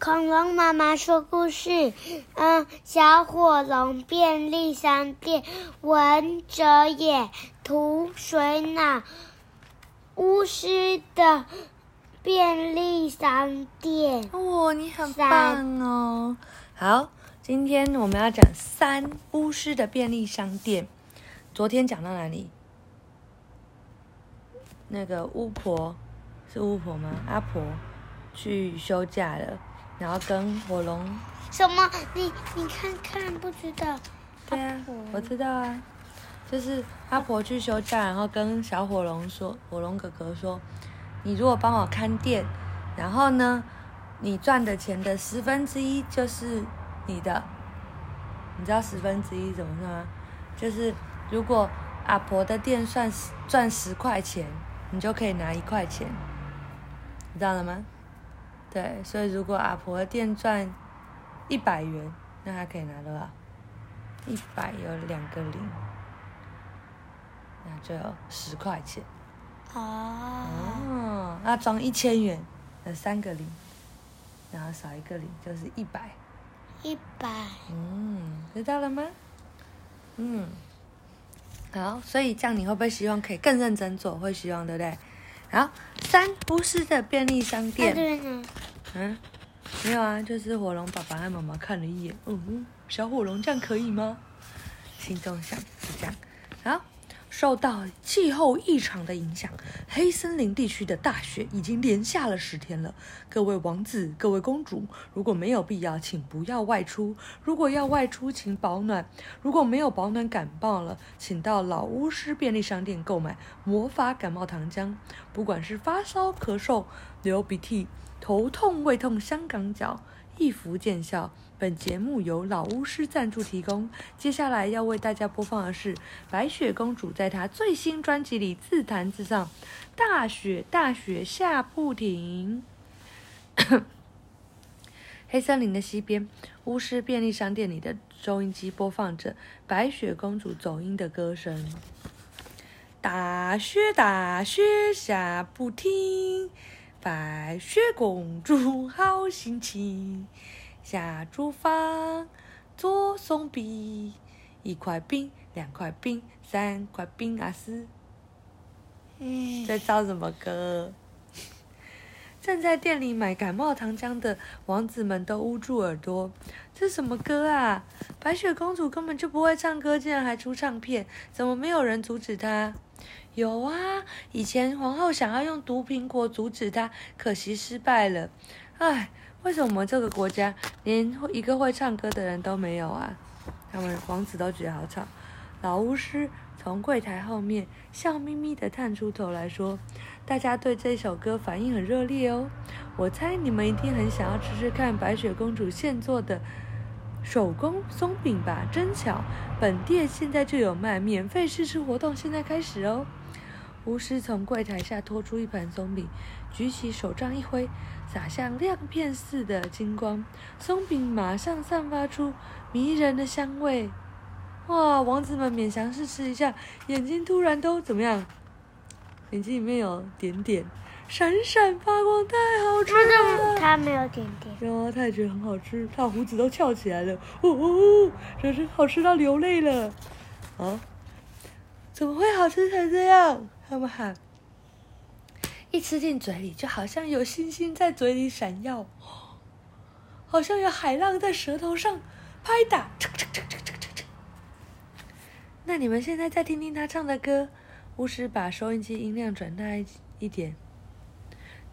恐龙妈妈说故事。嗯，小火龙便利商店，文哲也，图水脑，巫师的便利商店。哦，你很棒哦！好，今天我们要讲三巫师的便利商店。昨天讲到哪里？那个巫婆是巫婆吗？阿婆去休假了。然后跟火龙什么？你你看看，不知道？对啊，我知道啊，就是阿婆去休假，然后跟小火龙说：“火龙哥哥说，你如果帮我看店，然后呢，你赚的钱的十分之一就是你的。你知道十分之一怎么算吗？就是如果阿婆的店算赚十块钱，你就可以拿一块钱，你知道了吗？”对，所以如果阿婆的店赚一百元，那她可以拿多少？一百有两个零，那就有十块钱。哦。哦，那装一千元，有三个零，然后少一个零就是一百。一百。嗯，知道了吗？嗯。好，所以这样你会不会希望可以更认真做？会希望，对不对？好，三不是的便利商店。嗯，没有啊，就是火龙爸爸和妈妈看了一眼，嗯，小火龙这样可以吗？心中想，是这样。好，受到气候异常的影响，黑森林地区的大雪已经连下了十天了。各位王子，各位公主，如果没有必要，请不要外出；如果要外出，请保暖；如果没有保暖感冒了，请到老巫师便利商店购买魔法感冒糖浆。不管是发烧、咳嗽、流鼻涕、头痛、胃痛、香港脚，一服见效。本节目由老巫师赞助提供。接下来要为大家播放的是白雪公主在她最新专辑里自弹自唱：“大雪大雪下不停。”黑森林的西边，巫师便利商店里的收音机播放着白雪公主走音的歌声：“大雪大雪下不停，白雪公主好心情。”下厨房做松饼，一块饼，两块饼，三块饼啊四。嗯，在唱什么歌？正在店里买感冒糖浆的王子们都捂住耳朵。这什么歌啊？白雪公主根本就不会唱歌，竟然还出唱片，怎么没有人阻止她？有啊，以前皇后想要用毒苹果阻止她，可惜失败了。唉。为什么我们这个国家连一个会唱歌的人都没有啊？他们王子都觉得好吵。老巫师从柜台后面笑眯眯地探出头来说：“大家对这首歌反应很热烈哦，我猜你们一定很想要吃吃看白雪公主现做的手工松饼吧？真巧，本店现在就有卖，免费试吃活动现在开始哦。”巫师从柜台下拖出一盘松饼，举起手杖一挥。洒向亮片似的金光，松饼马上散发出迷人的香味。哇！王子们勉强试吃一下，眼睛突然都怎么样？眼睛里面有点点，闪闪发光，太好吃了。他没有点点。然后他也觉得很好吃，他胡子都翘起来了。哦哦，真是好吃到流泪了。啊？怎么会好吃成这样？他们喊。一吃进嘴里，就好像有星星在嘴里闪耀，好像有海浪在舌头上拍打。那你们现在再听听他唱的歌。巫师把收音机音量转大一一点。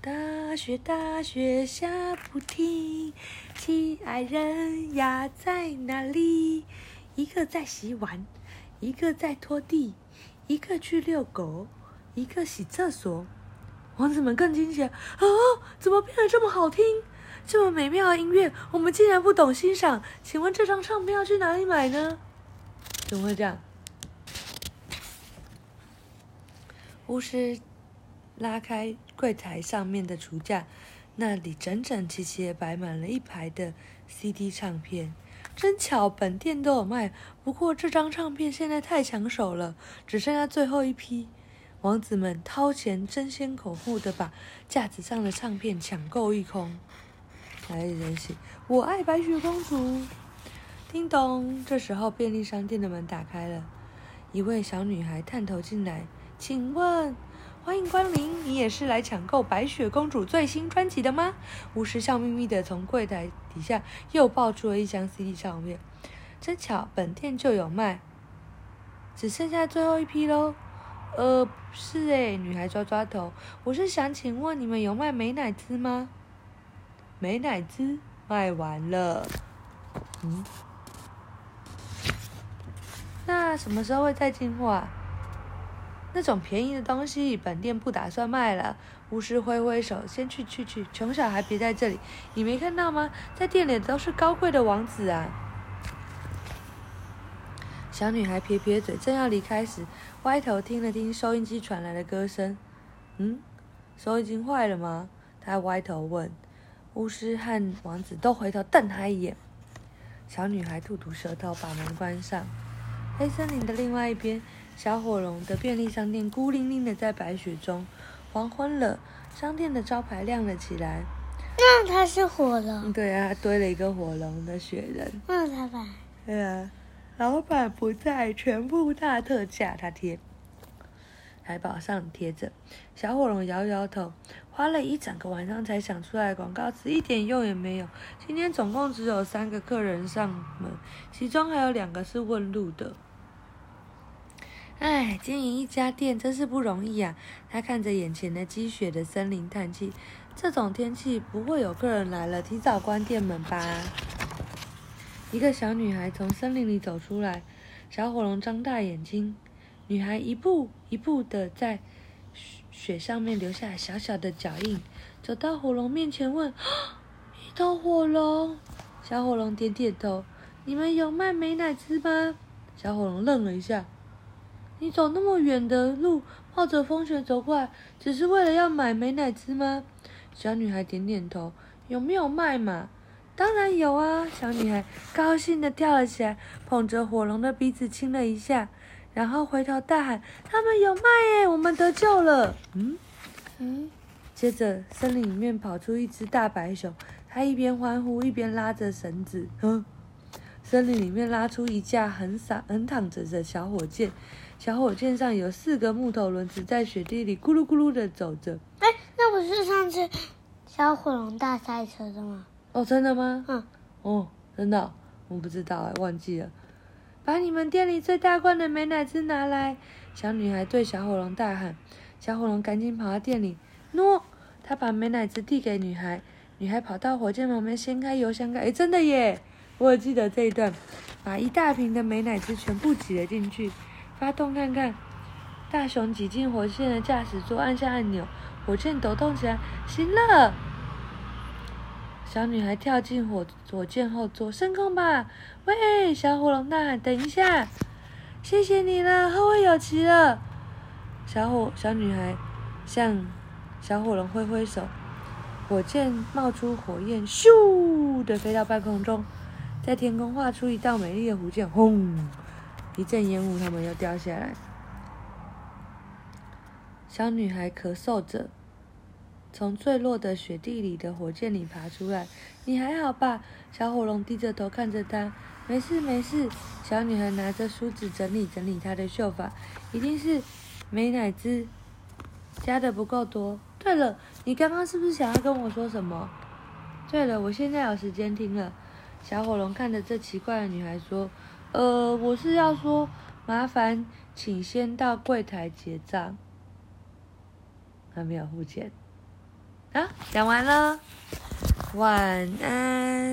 大雪大雪下不停，亲爱人呀在哪里？一个在洗碗，一个在拖地，一个去遛狗，一个洗厕所。王子们更惊奇啊！怎么变得这么好听？这么美妙的音乐，我们竟然不懂欣赏。请问这张唱片要去哪里买呢？怎么会这样？巫师拉开柜台上面的橱架，那里整整齐齐摆满了一排的 CD 唱片。真巧，本店都有卖。不过这张唱片现在太抢手了，只剩下最后一批。王子们掏钱争先恐后的把架子上的唱片抢购一空。来人写，我爱白雪公主。叮咚，这时候便利商店的门打开了，一位小女孩探头进来，请问，欢迎光临，你也是来抢购白雪公主最新专辑的吗？巫师笑眯眯的从柜台底下又抱出了一箱 CD 唱片，真巧，本店就有卖，只剩下最后一批喽。呃，不是诶，女孩抓抓头，我是想请问你们有卖美乃滋吗？美乃滋卖完了，嗯。那什么时候会再进货啊？那种便宜的东西，本店不打算卖了。巫师挥挥手，先去去去，穷小孩别在这里。你没看到吗？在店里都是高贵的王子啊！小女孩撇撇嘴，正要离开时，歪头听了听收音机传来的歌声。嗯，收音机坏了吗？她歪头问。巫师和王子都回头瞪她一眼。小女孩吐吐舌头，把门关上。黑森林的另外一边，小火龙的便利商店孤零零的在白雪中。黄昏了，商店的招牌亮了起来。那它是火龙？对啊，堆了一个火龙的雪人。那老板？对啊，老板不在，全部大特价。他贴海报上贴着。小火龙摇摇头，花了一整个晚上才想出来广告词，一点用也没有。今天总共只有三个客人上门，其中还有两个是问路的。唉，经营一家店真是不容易啊！他看着眼前的积雪的森林，叹气。这种天气不会有客人来了，提早关店门吧。一个小女孩从森林里走出来，小火龙张大眼睛。女孩一步一步的在雪雪上面留下小小的脚印，走到火龙面前问：“一头火龙？”小火龙点点头。你们有卖美乃滋吗？小火龙愣了一下。你走那么远的路，冒着风雪走过来，只是为了要买美乃滋吗？小女孩点点头。有没有卖嘛？当然有啊！小女孩高兴地跳了起来，捧着火龙的鼻子亲了一下，然后回头大喊：“他们有卖耶！我们得救了！”嗯嗯。接着，森林里面跑出一只大白熊，它一边欢呼一边拉着绳子。哼！森林里面拉出一架横扫横躺着的小火箭。小火箭上有四个木头轮子，在雪地里咕噜咕噜的走着。哎，那不是上次小火龙大赛车的吗？哦，真的吗？嗯。哦，真的，我不知道哎，忘记了。把你们店里最大罐的美乃滋拿来！小女孩对小火龙大喊。小火龙赶紧跑到店里，喏，他把美乃滋递给女孩。女孩跑到火箭旁边，掀开油箱盖。哎，真的耶！我记得这一段，把一大瓶的美乃滋全部挤了进去。发动看看，大熊挤进火箭的驾驶座，按下按钮，火箭抖动起来，行了。小女孩跳进火火箭后座，升空吧！喂，小火龙大喊：“等一下！”谢谢你了，后会有期了。小火小女孩向小火龙挥挥手，火箭冒出火焰，咻的飞到半空中，在天空画出一道美丽的弧线，轰！一阵烟雾，他们又掉下来。小女孩咳嗽着，从坠落的雪地里的火箭里爬出来。你还好吧？小火龙低着头看着她。没事没事。小女孩拿着梳子整理整理她的秀发。一定是美乃滋加的不够多。对了，你刚刚是不是想要跟我说什么？对了，我现在有时间听了。小火龙看着这奇怪的女孩说。呃，我是要说，麻烦请先到柜台结账。还没有付钱。啊，讲完了，晚安。